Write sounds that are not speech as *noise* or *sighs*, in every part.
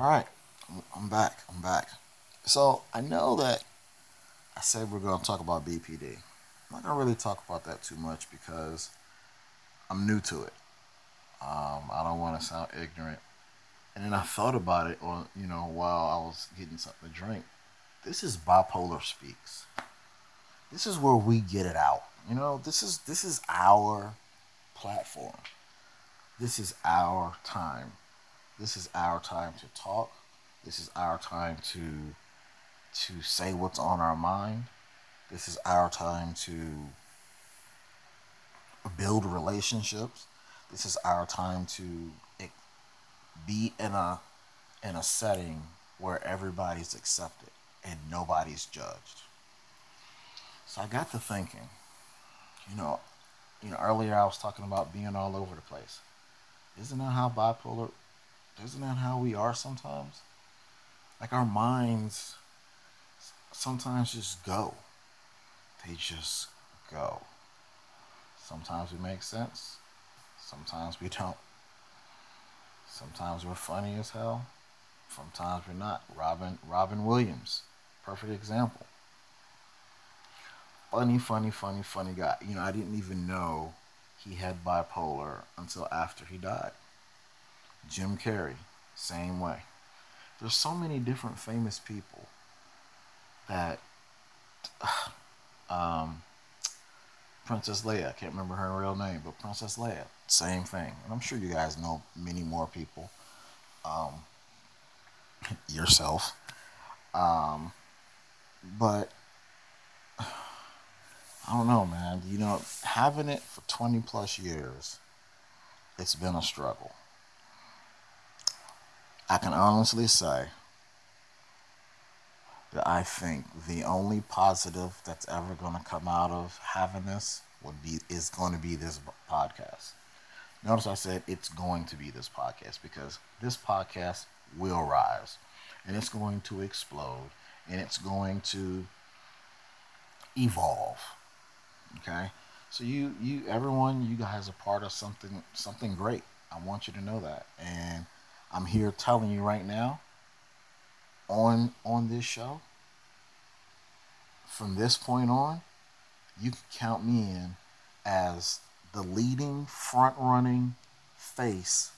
All right, I'm back. I'm back. So I know that I said we're going to talk about BPD. I'm not going to really talk about that too much because I'm new to it. Um, I don't want to sound ignorant. And then I thought about it, or you know, while I was getting something to drink. This is bipolar speaks. This is where we get it out. You know, this is this is our platform. This is our time. This is our time to talk. This is our time to to say what's on our mind. This is our time to build relationships. This is our time to be in a in a setting where everybody's accepted and nobody's judged. So I got to thinking, you know, you know, earlier I was talking about being all over the place. Isn't that how bipolar isn't that how we are sometimes? Like our minds sometimes just go. They just go. Sometimes we make sense. Sometimes we don't. Sometimes we're funny as hell. Sometimes we're not. Robin Robin Williams, perfect example. Funny, funny, funny, funny guy. You know, I didn't even know he had bipolar until after he died. Jim Carrey, same way. There's so many different famous people that *sighs* um, Princess Leia, I can't remember her real name, but Princess Leia, same thing. And I'm sure you guys know many more people. Um, *laughs* yourself. Um, but *sighs* I don't know, man. You know, having it for 20 plus years, it's been a struggle. I can honestly say that I think the only positive that's ever going to come out of having this would be is going to be this podcast. Notice I said it's going to be this podcast because this podcast will rise and it's going to explode and it's going to evolve. Okay? So you you everyone you guys are part of something something great. I want you to know that. And I'm here telling you right now on on this show from this point on you can count me in as the leading front running face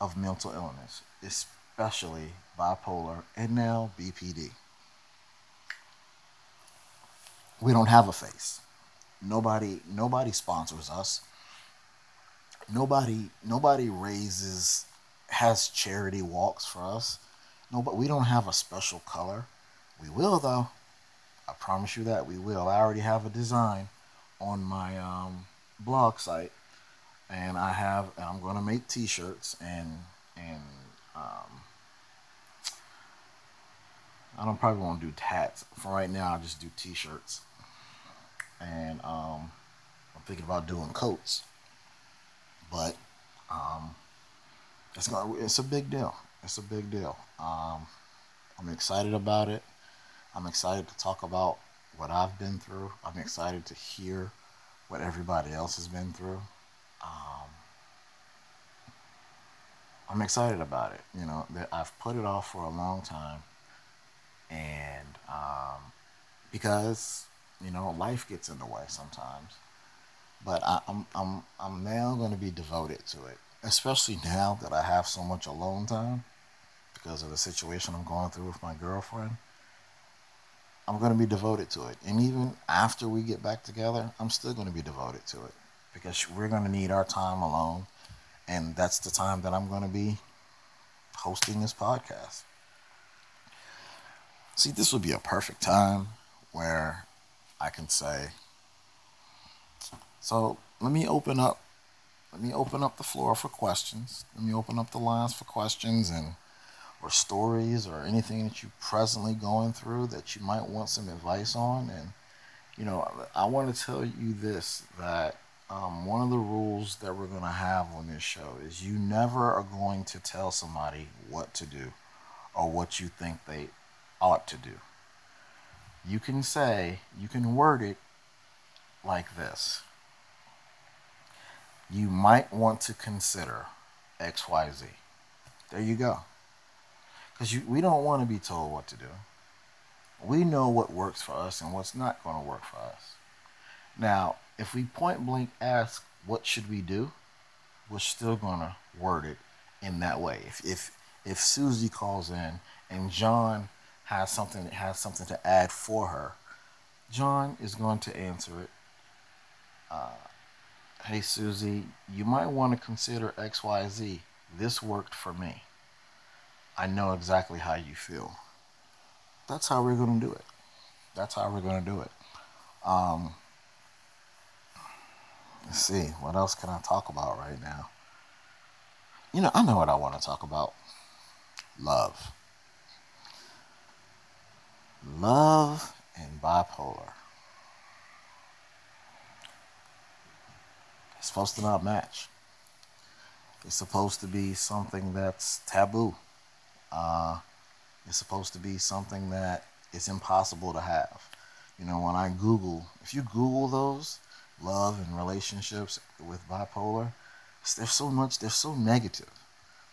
of mental illness especially bipolar and now BPD we don't have a face. Nobody nobody sponsors us. Nobody nobody raises has charity walks for us. No, but we don't have a special color. We will though. I promise you that we will. I already have a design on my um, blog site, and I have. I'm going to make T-shirts and and um, I don't probably want to do tats for right now. I'll just do T-shirts, and um, I'm thinking about doing coats, but um, it's going it's a big deal. It's a big deal. Um, I'm excited about it. I'm excited to talk about what I've been through. I'm excited to hear what everybody else has been through. Um, I'm excited about it. You know, that I've put it off for a long time, and um, because you know life gets in the way sometimes. But I, I'm I'm I'm now going to be devoted to it especially now that I have so much alone time because of the situation I'm going through with my girlfriend. I'm going to be devoted to it. And even after we get back together, I'm still going to be devoted to it because we're going to need our time alone. And that's the time that I'm going to be hosting this podcast. See, this would be a perfect time where I can say, so let me open up let me open up the floor for questions. Let me open up the lines for questions and or stories or anything that you're presently going through that you might want some advice on. And you know, I want to tell you this that um, one of the rules that we're going to have on this show is you never are going to tell somebody what to do or what you think they ought to do. You can say, you can word it like this you might want to consider XYZ. There you go. Because we don't want to be told what to do. We know what works for us and what's not going to work for us. Now, if we point blank ask, what should we do? We're still going to word it in that way. If, if, if Susie calls in and John has something has something to add for her, John is going to answer it. Uh, hey Susie, you might want to consider X, Y, Z. This worked for me. I know exactly how you feel. That's how we're going to do it. That's how we're going to do it. Um, let's see, what else can I talk about right now? You know, I know what I want to talk about love. Love and bipolar. It's supposed to not match. It's supposed to be something that's taboo. Uh, it's supposed to be something that is impossible to have. You know, when I Google, if you Google those, love and relationships with bipolar, there's so much, they're so negative.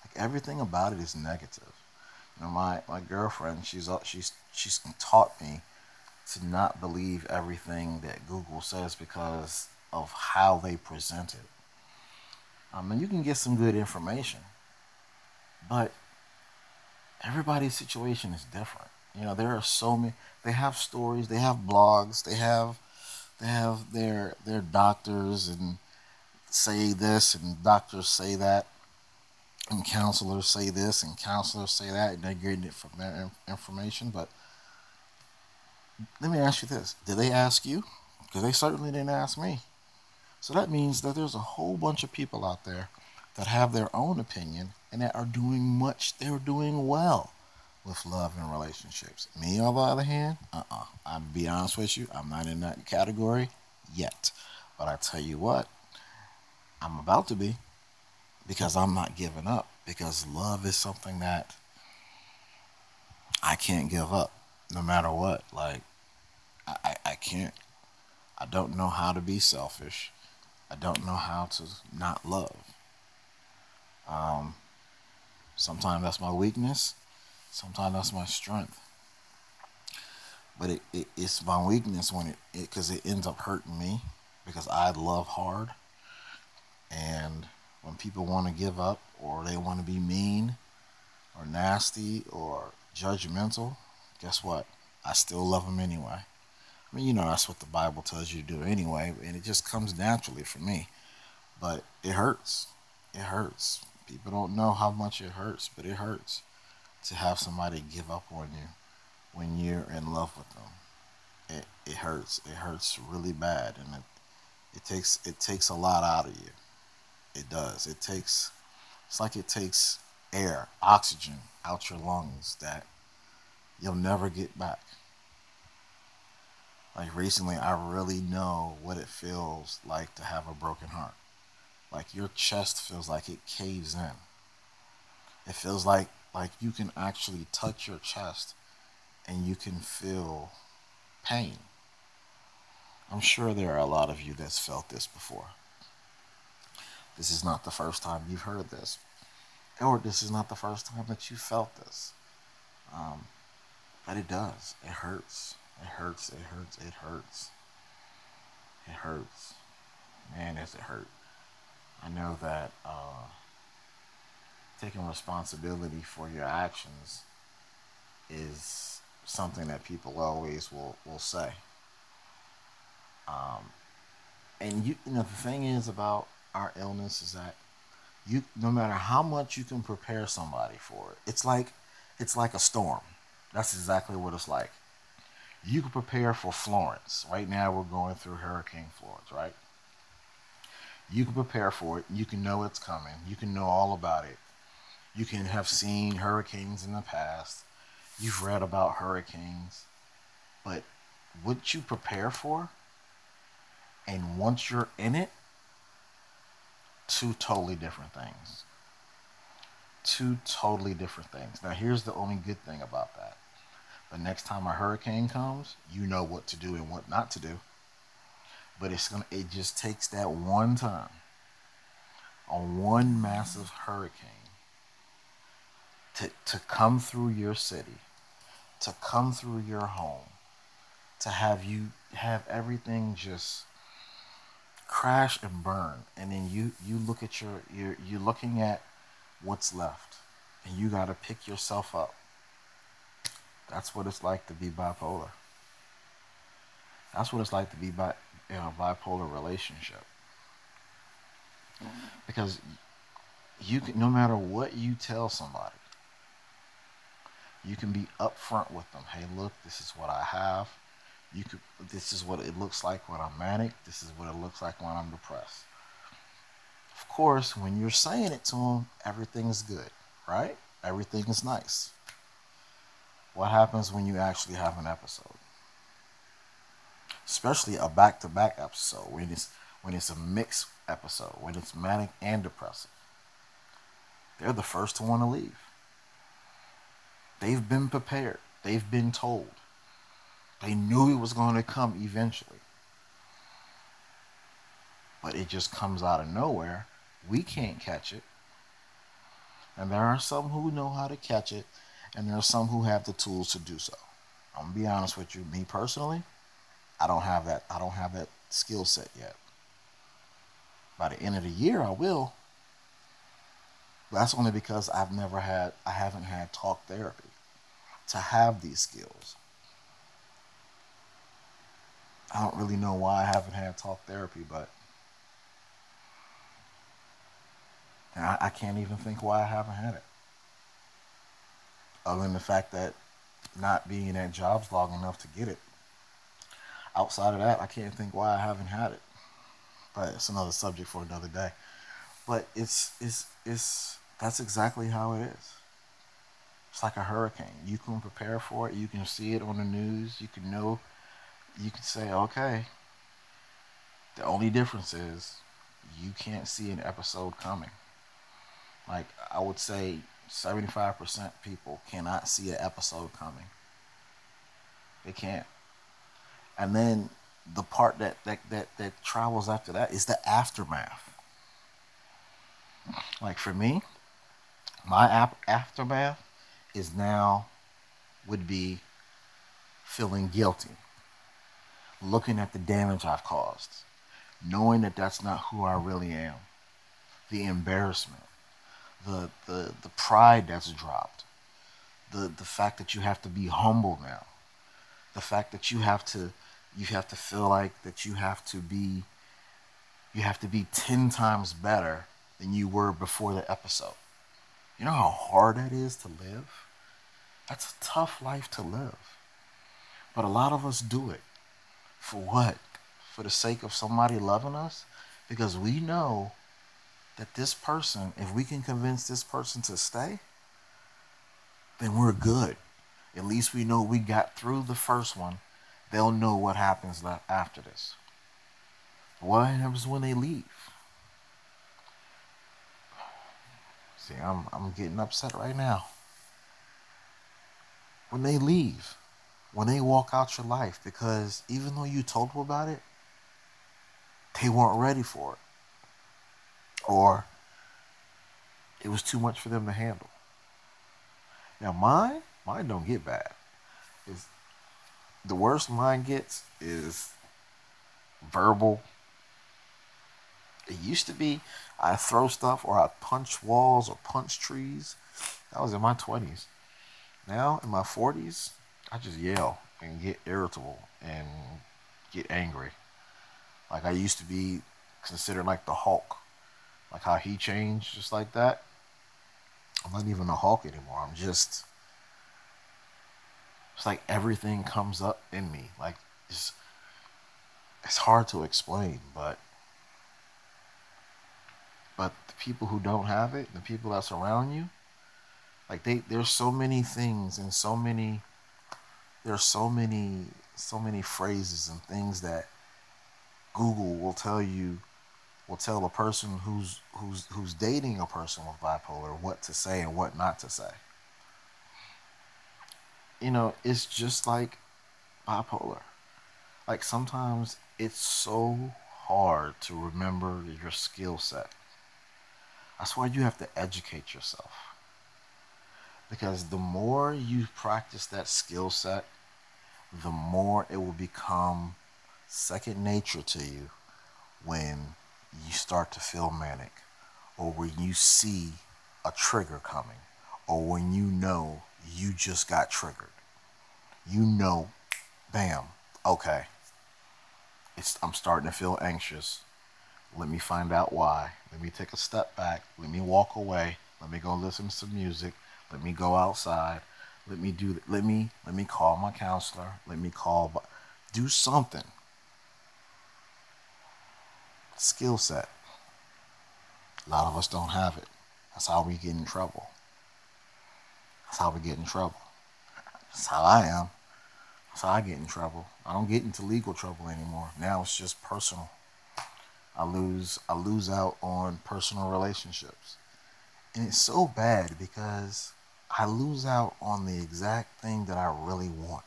Like everything about it is negative. You know, my, my girlfriend, she's, she's, she's taught me to not believe everything that Google says because of how they present it. Um, and you can get some good information, but everybody's situation is different. You know, there are so many. They have stories. They have blogs. They have, they have their their doctors and say this and doctors say that, and counselors say this and counselors say that, and they're getting it from their information. But let me ask you this: Did they ask you? Because they certainly didn't ask me. So that means that there's a whole bunch of people out there that have their own opinion and that are doing much, they're doing well with love and relationships. Me, on the other hand, uh uh-uh. uh. I'll be honest with you, I'm not in that category yet. But I tell you what, I'm about to be because I'm not giving up because love is something that I can't give up no matter what. Like, I, I, I can't. I don't know how to be selfish. I don't know how to not love. Um, sometimes that's my weakness. Sometimes that's my strength. But it, it it's my weakness when it because it, it ends up hurting me because I love hard. And when people want to give up or they want to be mean or nasty or judgmental, guess what? I still love them anyway. I mean, you know, that's what the Bible tells you to do anyway, and it just comes naturally for me. But it hurts. It hurts. People don't know how much it hurts, but it hurts to have somebody give up on you when you're in love with them. It, it hurts. It hurts really bad, and it, it takes it takes a lot out of you. It does. It takes. It's like it takes air, oxygen out your lungs that you'll never get back. Like recently, I really know what it feels like to have a broken heart. Like your chest feels like it caves in. It feels like like you can actually touch your chest and you can feel pain. I'm sure there are a lot of you that's felt this before. This is not the first time you've heard this, or this is not the first time that you felt this. Um, but it does. It hurts. It hurts. It hurts. It hurts. It hurts. Man, does it hurt. I know that uh, taking responsibility for your actions is something that people always will, will say. Um, and you, you know, the thing is about our illness is that you, no matter how much you can prepare somebody for it, it's like, it's like a storm. That's exactly what it's like you can prepare for Florence. Right now, we're going through Hurricane Florence, right? You can prepare for it. You can know it's coming. You can know all about it. You can have seen hurricanes in the past. You've read about hurricanes. But what you prepare for, and once you're in it, two totally different things. Two totally different things. Now, here's the only good thing about that but next time a hurricane comes, you know what to do and what not to do. But it's gonna it just takes that one time on one massive hurricane to, to come through your city, to come through your home, to have you have everything just crash and burn and then you you look at your you're you're looking at what's left and you got to pick yourself up that's what it's like to be bipolar that's what it's like to be bi- in a bipolar relationship because you can no matter what you tell somebody you can be upfront with them hey look this is what i have you could this is what it looks like when I'm manic, this is what it looks like when I'm depressed. Of course, when you're saying it to them, everything's good, right? Everything is nice. What happens when you actually have an episode? Especially a back-to-back episode when it's when it's a mixed episode, when it's manic and depressive. They're the first to want to leave. They've been prepared. They've been told. They knew it was going to come eventually. But it just comes out of nowhere. We can't catch it. And there are some who know how to catch it, and there are some who have the tools to do so. I'm gonna be honest with you, me personally, I don't have that I don't have that skill set yet. By the end of the year I will. But that's only because I've never had I haven't had talk therapy to have these skills. I don't really know why I haven't had talk therapy, but I, I can't even think why I haven't had it. Other than the fact that not being at jobs long enough to get it. Outside of that, I can't think why I haven't had it. But it's another subject for another day. But it's it's it's that's exactly how it is. It's like a hurricane. You can prepare for it. You can see it on the news. You can know you can say, okay, the only difference is you can't see an episode coming. Like, I would say 75% people cannot see an episode coming. They can't. And then the part that, that, that, that travels after that is the aftermath. Like for me, my ap- aftermath is now would be feeling guilty looking at the damage I've caused, knowing that that's not who I really am, the embarrassment, the the the pride that's dropped, the the fact that you have to be humble now, the fact that you have to you have to feel like that you have to be you have to be 10 times better than you were before the episode. You know how hard that is to live? That's a tough life to live. But a lot of us do it. For what? For the sake of somebody loving us? Because we know that this person, if we can convince this person to stay, then we're good. At least we know we got through the first one. They'll know what happens after this. What happens when they leave? See, I'm, I'm getting upset right now. When they leave, when they walk out your life because even though you told them about it, they weren't ready for it. Or it was too much for them to handle. Now mine, mine don't get bad. It's, the worst mine gets is verbal. It used to be I throw stuff or I punch walls or punch trees. That was in my 20s. Now in my 40s, I just yell and get irritable and get angry. Like I used to be considered like the Hulk. Like how he changed just like that. I'm not even a Hulk anymore. I'm just it's like everything comes up in me. Like it's it's hard to explain, but but the people who don't have it, the people that surround you, like they there's so many things and so many there's so many so many phrases and things that Google will tell you will tell a person who's who's who's dating a person with bipolar what to say and what not to say. You know, it's just like bipolar. Like sometimes it's so hard to remember your skill set. That's why you have to educate yourself. Because the more you practice that skill set, the more it will become second nature to you when you start to feel manic or when you see a trigger coming or when you know you just got triggered. You know, bam, okay. It's, I'm starting to feel anxious. Let me find out why. Let me take a step back. Let me walk away. Let me go listen to some music. Let me go outside. Let me do. Let me let me call my counselor. Let me call. Do something. Skill set. A lot of us don't have it. That's how we get in trouble. That's how we get in trouble. That's how I am. That's how I get in trouble. I don't get into legal trouble anymore. Now it's just personal. I lose I lose out on personal relationships. And it's so bad because I lose out on the exact thing that I really want.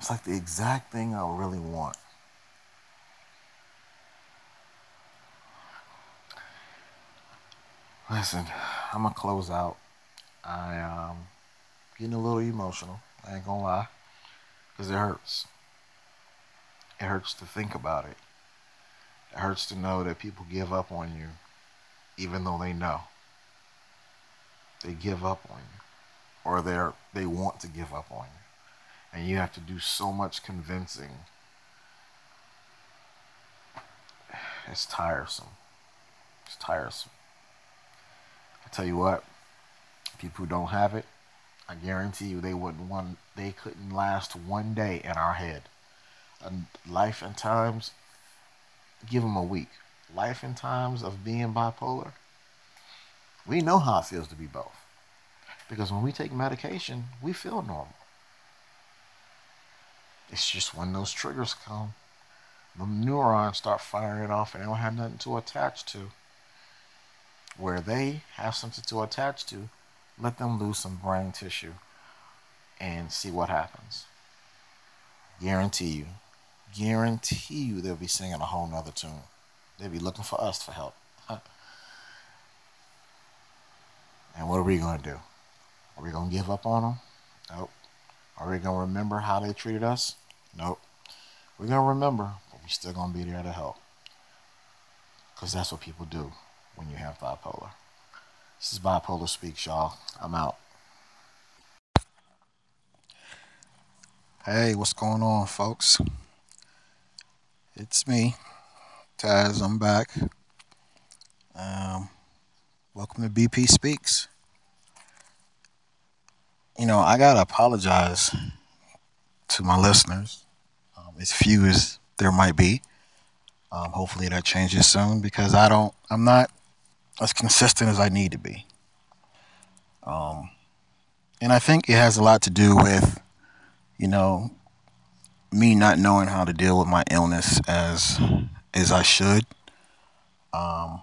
It's like the exact thing I really want. Listen, I'm gonna close out. I um getting a little emotional. I ain't gonna lie, cause it hurts. It hurts to think about it. It hurts to know that people give up on you, even though they know. They give up on you, or they're they want to give up on you, and you have to do so much convincing. It's tiresome. It's tiresome. I tell you what, people who don't have it, I guarantee you they wouldn't one they couldn't last one day in our head. And life and times, give them a week. Life and times of being bipolar, we know how it feels to be both. Because when we take medication, we feel normal. It's just when those triggers come, the neurons start firing off and they don't have nothing to attach to where they have something to attach to, let them lose some brain tissue and see what happens. Guarantee you, guarantee you they'll be singing a whole nother tune. They'll be looking for us for help. *laughs* and what are we going to do? Are we going to give up on them? Nope. Are we to remember how they treated us? Nope. We're to remember, but we're still to be there to help. Because that's what people do when you have bipolar. This is Bipolar Speaks, y'all. I'm out. Hey, what's going on, folks? It's me, Taz. I'm back. Um, welcome to BP Speaks. You know, I gotta apologize to my listeners, um, as few as there might be. Um, hopefully that changes soon because I don't, I'm not as consistent as I need to be. Um, and I think it has a lot to do with, you know, me not knowing how to deal with my illness as as I should. Um,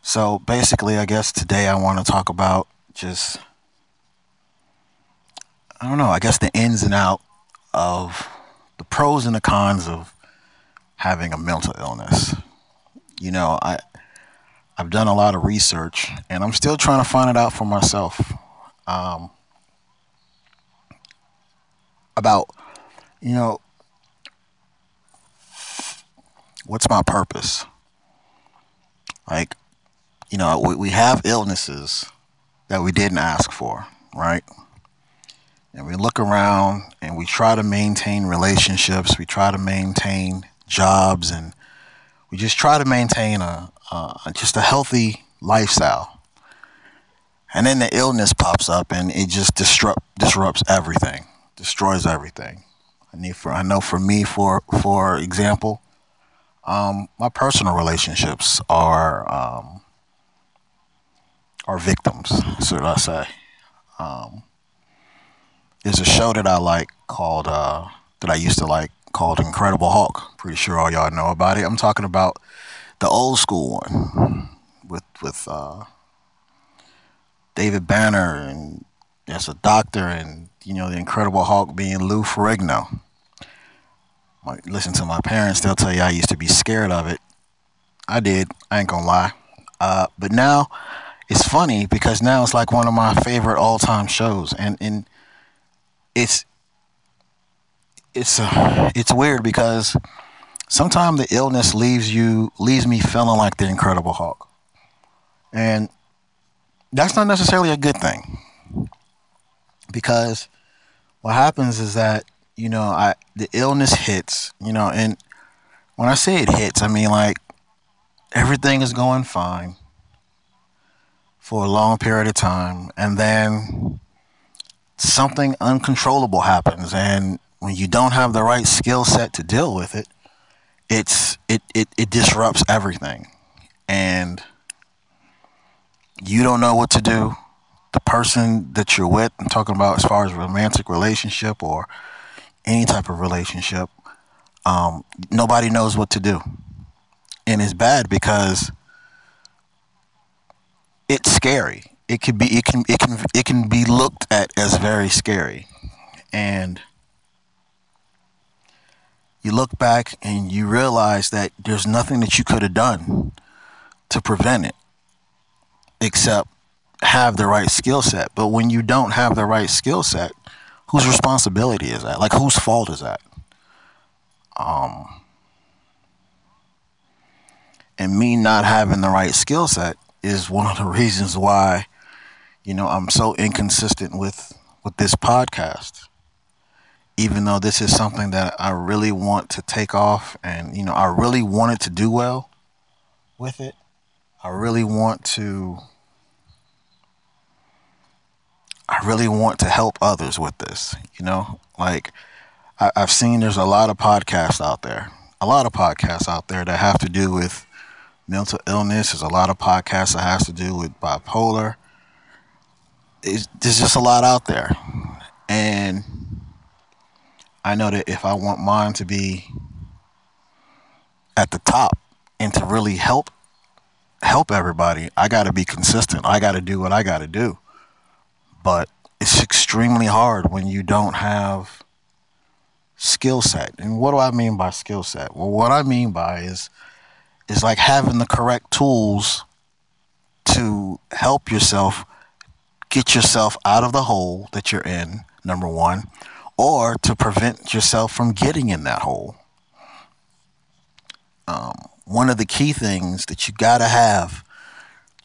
so basically, I guess today I want to talk about just I don't know. I guess the ins and out of the pros and the cons of having a mental illness. You know, I I've done a lot of research and I'm still trying to find it out for myself um, about, you know, what's my purpose? Like, you know, we, we have illnesses that we didn't ask for, right? And we look around and we try to maintain relationships, we try to maintain jobs, and we just try to maintain a, uh, just a healthy lifestyle. And then the illness pops up and it just disrupt disrupts everything, destroys everything. I need for I know for me, for for example, um, my personal relationships are um, are victims. Should I say? Um, there's a show that I like called uh, that I used to like called Incredible Hulk. Pretty sure all y'all know about it. I'm talking about the old school one with with uh, David Banner and as a doctor and you know the Incredible Hulk being Lou Ferrigno. listen to my parents; they'll tell you I used to be scared of it. I did. I ain't gonna lie. Uh, but now it's funny because now it's like one of my favorite all time shows, and and it's it's uh, it's weird because sometimes the illness leaves you leaves me feeling like the Incredible Hulk, and that's not necessarily a good thing. Because what happens is that you know I the illness hits, you know, and when I say it hits, I mean like everything is going fine for a long period of time, and then something uncontrollable happens, and when you don't have the right skill set to deal with it, it's it, it it disrupts everything. And you don't know what to do. The person that you're with i'm talking about as far as romantic relationship or any type of relationship um, nobody knows what to do. And it's bad because it's scary it could be it can it can it can be looked at as very scary and you look back and you realize that there's nothing that you could have done to prevent it except have the right skill set. But when you don't have the right skill set, whose responsibility is that? Like whose fault is that? Um and me not having the right skill set is one of the *laughs* reasons why you know I'm so inconsistent with with this podcast even though this is something that I really want to take off and, you know, I really wanted to do well with it. I really want to I really want to help others with this, you know? Like I, have seen there's a lot of podcasts out there. A lot of podcasts out there that have to do with mental illness. There's a lot of podcasts that has to do with bipolar. There's just a lot out there. And I know that if I want mine to be at the top and to really help help everybody, I got to be consistent. I got to do what I got to do. But it's extremely hard when you don't have skill set. And what do I mean by skill set? Well, what I mean by is is like having the correct tools to help yourself get yourself out of the hole that you're in, number 1, or to prevent yourself from getting in that hole. Um, one of the key things that you got to have,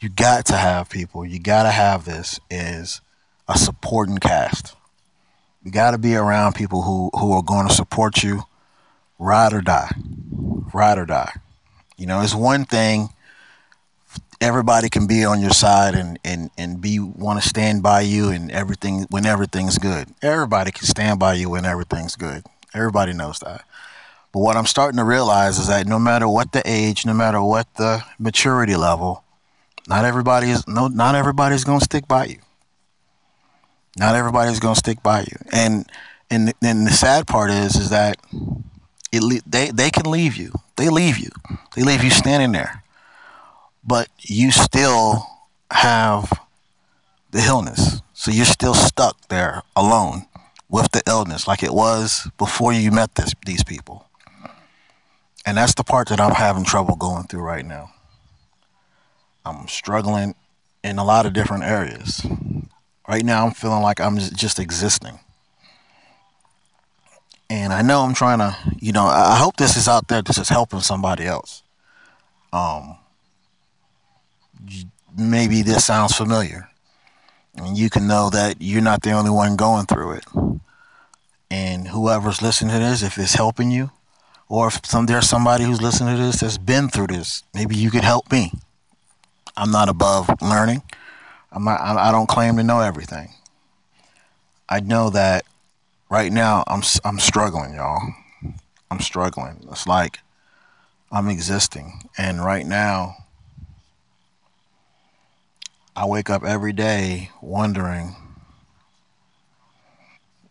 you got to have people, you got to have this is a supporting cast. You got to be around people who, who are going to support you, ride or die, ride or die. You know, it's one thing everybody can be on your side and, and, and be want to stand by you and everything when everything's good. Everybody can stand by you when everything's good. Everybody knows that. But what I'm starting to realize is that no matter what the age, no matter what the maturity level, not everybody is no not everybody's going to stick by you. Not everybody's going to stick by you. And and and the sad part is is that it they they can leave you. They leave you. They leave you standing there but you still have the illness. So you're still stuck there alone with the illness like it was before you met this, these people. And that's the part that I'm having trouble going through right now. I'm struggling in a lot of different areas. Right now, I'm feeling like I'm just existing. And I know I'm trying to, you know, I hope this is out there. This is helping somebody else. Um, maybe this sounds familiar. And you can know that you're not the only one going through it. And whoever's listening to this, if it's helping you, or if some, there's somebody who's listening to this that's been through this, maybe you could help me. I'm not above learning. I'm not, I don't claim to know everything. I know that right now I'm I'm struggling, y'all. I'm struggling. It's like I'm existing, and right now I wake up every day wondering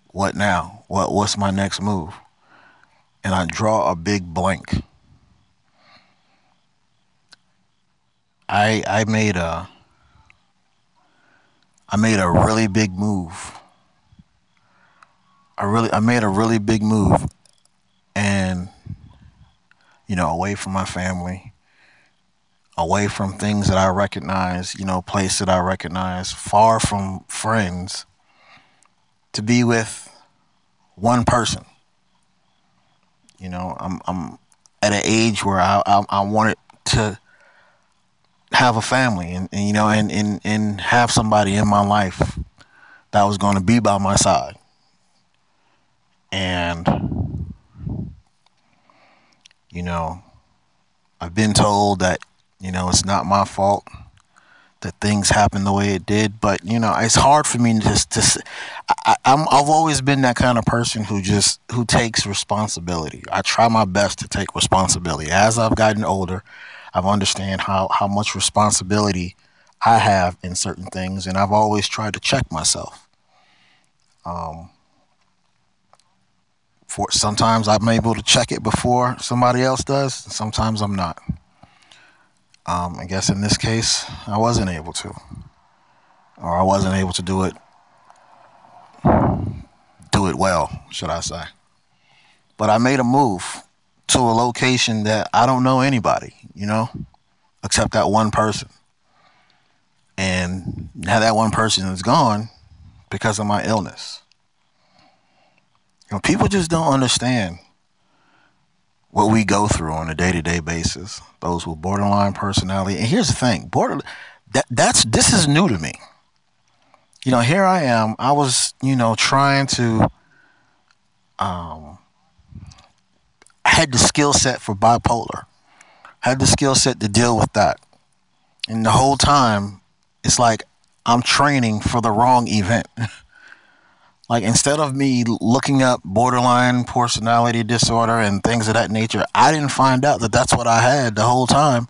what now? What what's my next move? And I draw a big blank. I I made a I made a really big move. I really I made a really big move and you know, away from my family, away from things that I recognize, you know, place that I recognize, far from friends, to be with one person. You know, I'm I'm at an age where I I, I wanted to have a family and, and you know and, and and have somebody in my life that was going to be by my side. And you know, I've been told that you know, it's not my fault that things happened the way it did, but you know, it's hard for me to just to. I, I'm I've always been that kind of person who just who takes responsibility. I try my best to take responsibility. As I've gotten older, I've understand how how much responsibility I have in certain things, and I've always tried to check myself. Um, for sometimes I'm able to check it before somebody else does, sometimes I'm not. Um, I guess in this case, I wasn't able to, or I wasn't able to do it, do it well, should I say? But I made a move to a location that I don't know anybody, you know, except that one person. And now that one person is gone because of my illness. You know, people just don't understand what we go through on a day-to-day basis those with borderline personality. And here's the thing border that that's this is new to me. You know here i am i was you know trying to um had the skill set for bipolar had the skill set to deal with that. And the whole time it's like i'm training for the wrong event *laughs* Like instead of me looking up borderline personality disorder and things of that nature, I didn't find out that that's what I had the whole time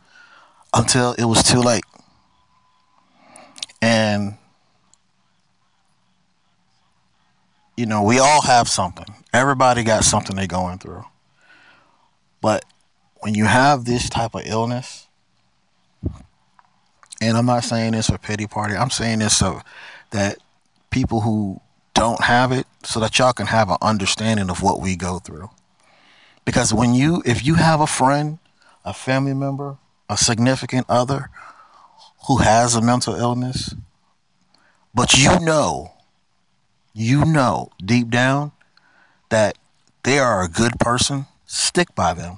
until it was too late. And you know, we all have something. Everybody got something they're going through. But when you have this type of illness, and I'm not saying this for pity party, I'm saying this so that people who don't have it so that y'all can have an understanding of what we go through. Because when you, if you have a friend, a family member, a significant other who has a mental illness, but you know, you know deep down that they are a good person, stick by them.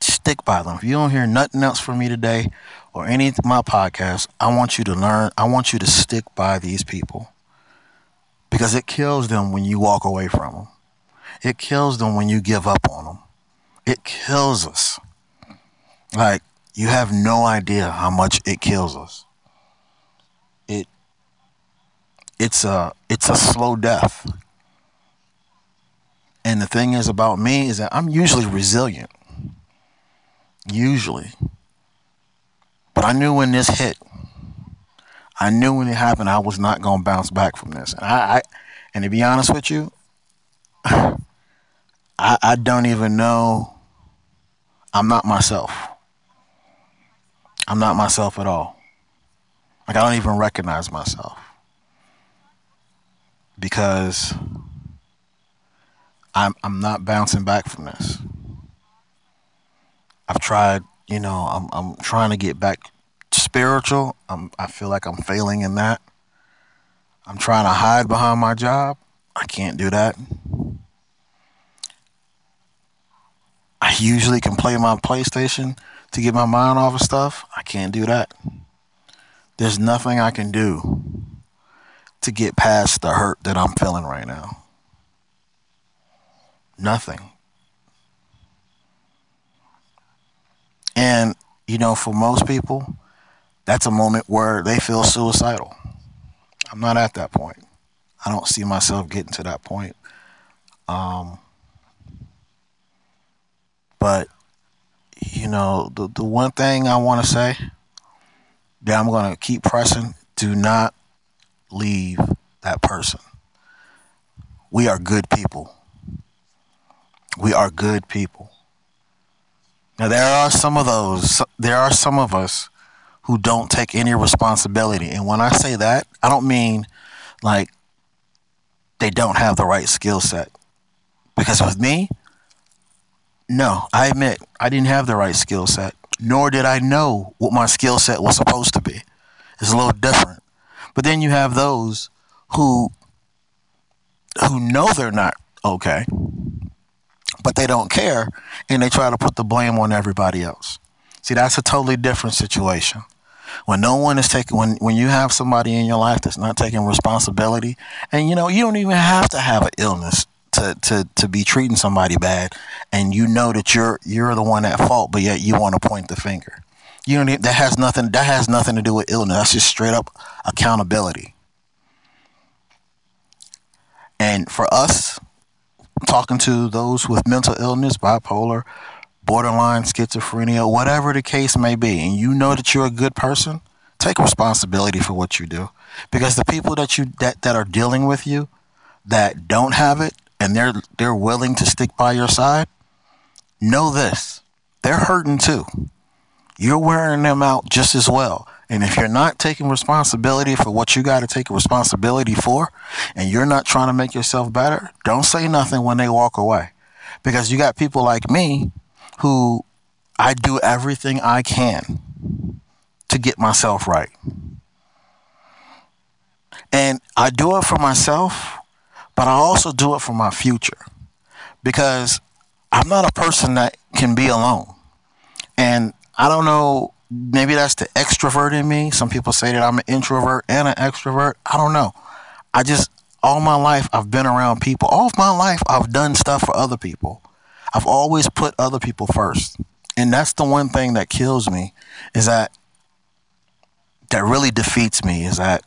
Stick by them. If you don't hear nothing else from me today or any of my podcasts, I want you to learn, I want you to stick by these people because it kills them when you walk away from them. It kills them when you give up on them. It kills us. Like you have no idea how much it kills us. It it's a it's a slow death. And the thing is about me is that I'm usually resilient. Usually. But I knew when this hit I knew when it happened I was not going to bounce back from this. And I, I, and to be honest with you, *sighs* I, I don't even know. I'm not myself. I'm not myself at all. Like I don't even recognize myself because I'm I'm not bouncing back from this. I've tried, you know, I'm I'm trying to get back spiritual. I'm, I feel like I'm failing in that. I'm trying to hide behind my job. I can't do that. I usually can play my PlayStation to get my mind off of stuff. I can't do that. There's nothing I can do to get past the hurt that I'm feeling right now. Nothing. And, you know, for most people, that's a moment where they feel suicidal. I'm not at that point. I don't see myself getting to that point. Um, but you know, the the one thing I want to say that I'm going to keep pressing: do not leave that person. We are good people. We are good people. Now there are some of those. There are some of us who don't take any responsibility. And when I say that, I don't mean like they don't have the right skill set. Because with me, no, I admit I didn't have the right skill set. nor did I know what my skill set was supposed to be. It's a little different. But then you have those who who know they're not okay, but they don't care and they try to put the blame on everybody else. See, that's a totally different situation. When no one is taking when when you have somebody in your life that's not taking responsibility, and you know, you don't even have to have an illness to, to, to be treating somebody bad and you know that you're you're the one at fault, but yet you want to point the finger. You don't that has nothing that has nothing to do with illness. That's just straight up accountability. And for us, talking to those with mental illness, bipolar, borderline schizophrenia, whatever the case may be, and you know that you're a good person, take responsibility for what you do. Because the people that you that, that are dealing with you that don't have it and they're they're willing to stick by your side, know this. They're hurting too. You're wearing them out just as well. And if you're not taking responsibility for what you got to take responsibility for, and you're not trying to make yourself better, don't say nothing when they walk away. Because you got people like me who I do everything I can to get myself right. And I do it for myself but I also do it for my future because I'm not a person that can be alone. And I don't know, maybe that's the extrovert in me. Some people say that I'm an introvert and an extrovert. I don't know. I just, all my life, I've been around people. All my life, I've done stuff for other people. I've always put other people first. And that's the one thing that kills me is that, that really defeats me is that,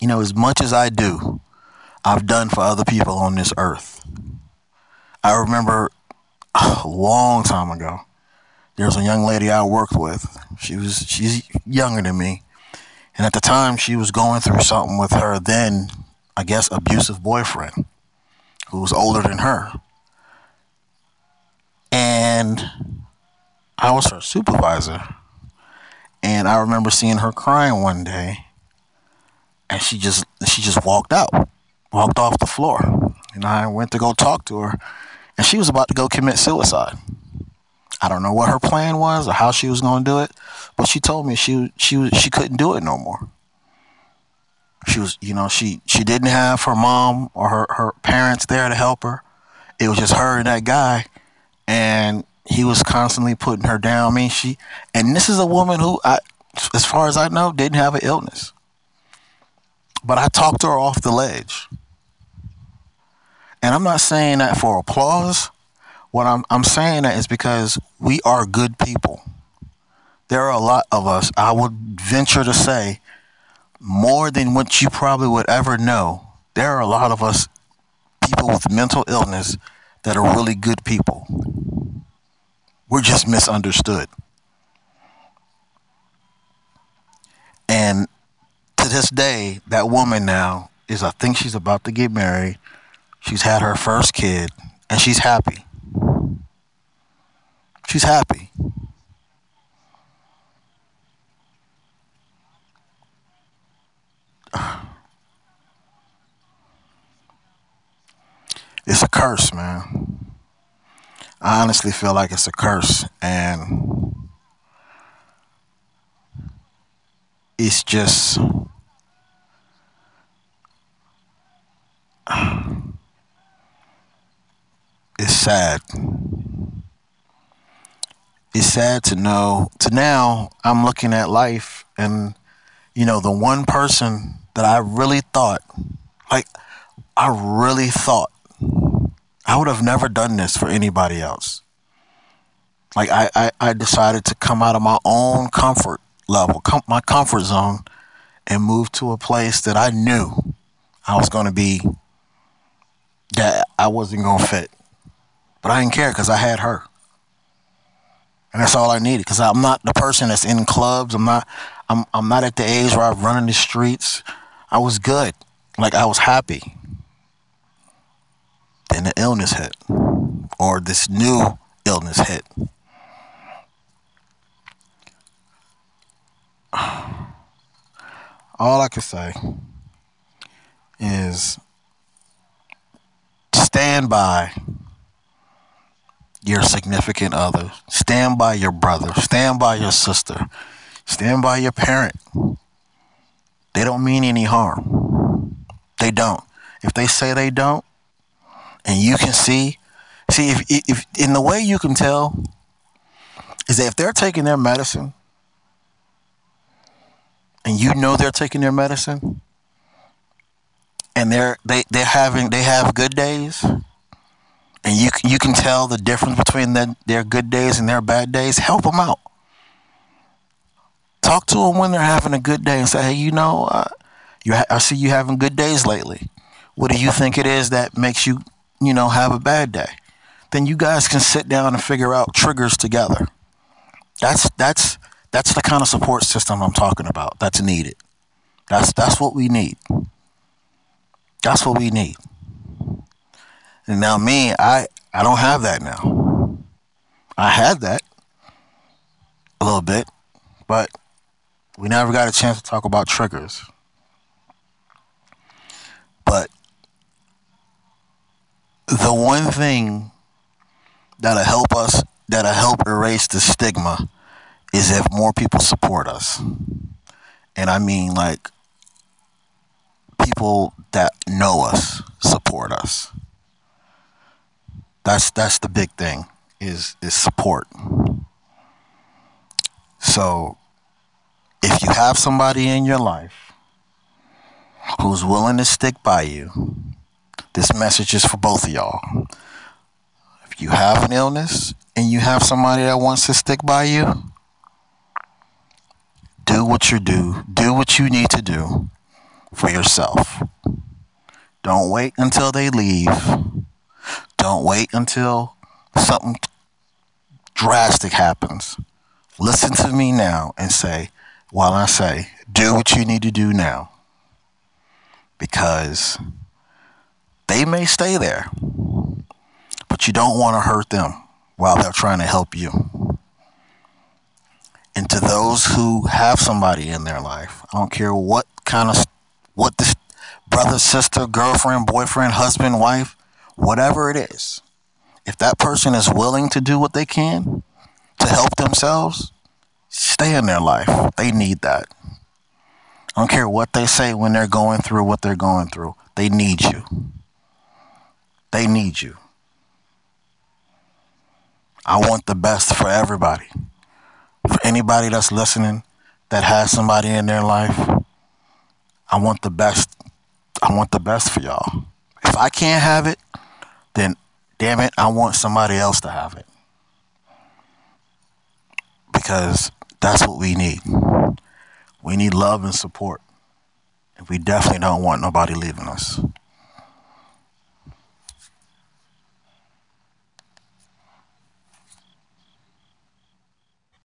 you know, as much as I do, I've done for other people on this earth. I remember a long time ago, there was a young lady I worked with. She was she's younger than me. And at the time she was going through something with her then, I guess, abusive boyfriend who was older than her. And I was her supervisor. And I remember seeing her crying one day and she just she just walked out walked off the floor. And I went to go talk to her, and she was about to go commit suicide. I don't know what her plan was or how she was going to do it, but she told me she she she couldn't do it no more. She was, you know, she she didn't have her mom or her her parents there to help her. It was just her and that guy, and he was constantly putting her down. I mean, she and this is a woman who, I, as far as I know, didn't have an illness. But I talked her off the ledge. And I'm not saying that for applause. What I'm I'm saying that is because we are good people. There are a lot of us, I would venture to say, more than what you probably would ever know. There are a lot of us people with mental illness that are really good people. We're just misunderstood. And to this day, that woman now is I think she's about to get married She's had her first kid and she's happy. She's happy. It's a curse, man. I honestly feel like it's a curse and it's just it's sad. It's sad to know to now I'm looking at life and you know the one person that I really thought like I really thought I would have never done this for anybody else. Like I, I, I decided to come out of my own comfort level, com- my comfort zone, and move to a place that I knew I was going to be, that I wasn't going to fit. But I didn't care because I had her. And that's all I needed because I'm not the person that's in clubs. I'm not I'm I'm not at the age where I'm running the streets. I was good. Like I was happy. Then the illness hit. Or this new illness hit. *sighs* All I can say is stand by your significant other. Stand by your brother. Stand by your sister. Stand by your parent. They don't mean any harm. They don't. If they say they don't, and you can see, see if if in the way you can tell is that if they're taking their medicine and you know they're taking their medicine and they're they they're having they have good days and you you can tell the difference between the, their good days and their bad days help them out. Talk to them when they're having a good day and say hey you know uh, you ha- I see you having good days lately. What do you think it is that makes you you know have a bad day then you guys can sit down and figure out triggers together that's that's that's the kind of support system I'm talking about. That's needed. That's that's what we need. That's what we need. And now me, I I don't have that now. I had that a little bit, but we never got a chance to talk about triggers. But the one thing that'll help us, that'll help erase the stigma is if more people support us. And I mean like people that know us support us. That's that's the big thing is is support. So if you have somebody in your life who's willing to stick by you, this message is for both of y'all. If you have an illness and you have somebody that wants to stick by you, do what you do. Do what you need to do for yourself. Don't wait until they leave. Don't wait until something drastic happens. Listen to me now and say, while I say, do what you need to do now. Because they may stay there, but you don't want to hurt them while they're trying to help you and to those who have somebody in their life. I don't care what kind of what this brother, sister, girlfriend, boyfriend, husband, wife, whatever it is. If that person is willing to do what they can to help themselves, stay in their life. They need that. I don't care what they say when they're going through what they're going through. They need you. They need you. I want the best for everybody for anybody that's listening that has somebody in their life, I want the best. I want the best for y'all. If I can't have it, then damn it, I want somebody else to have it. Because that's what we need. We need love and support. And we definitely don't want nobody leaving us.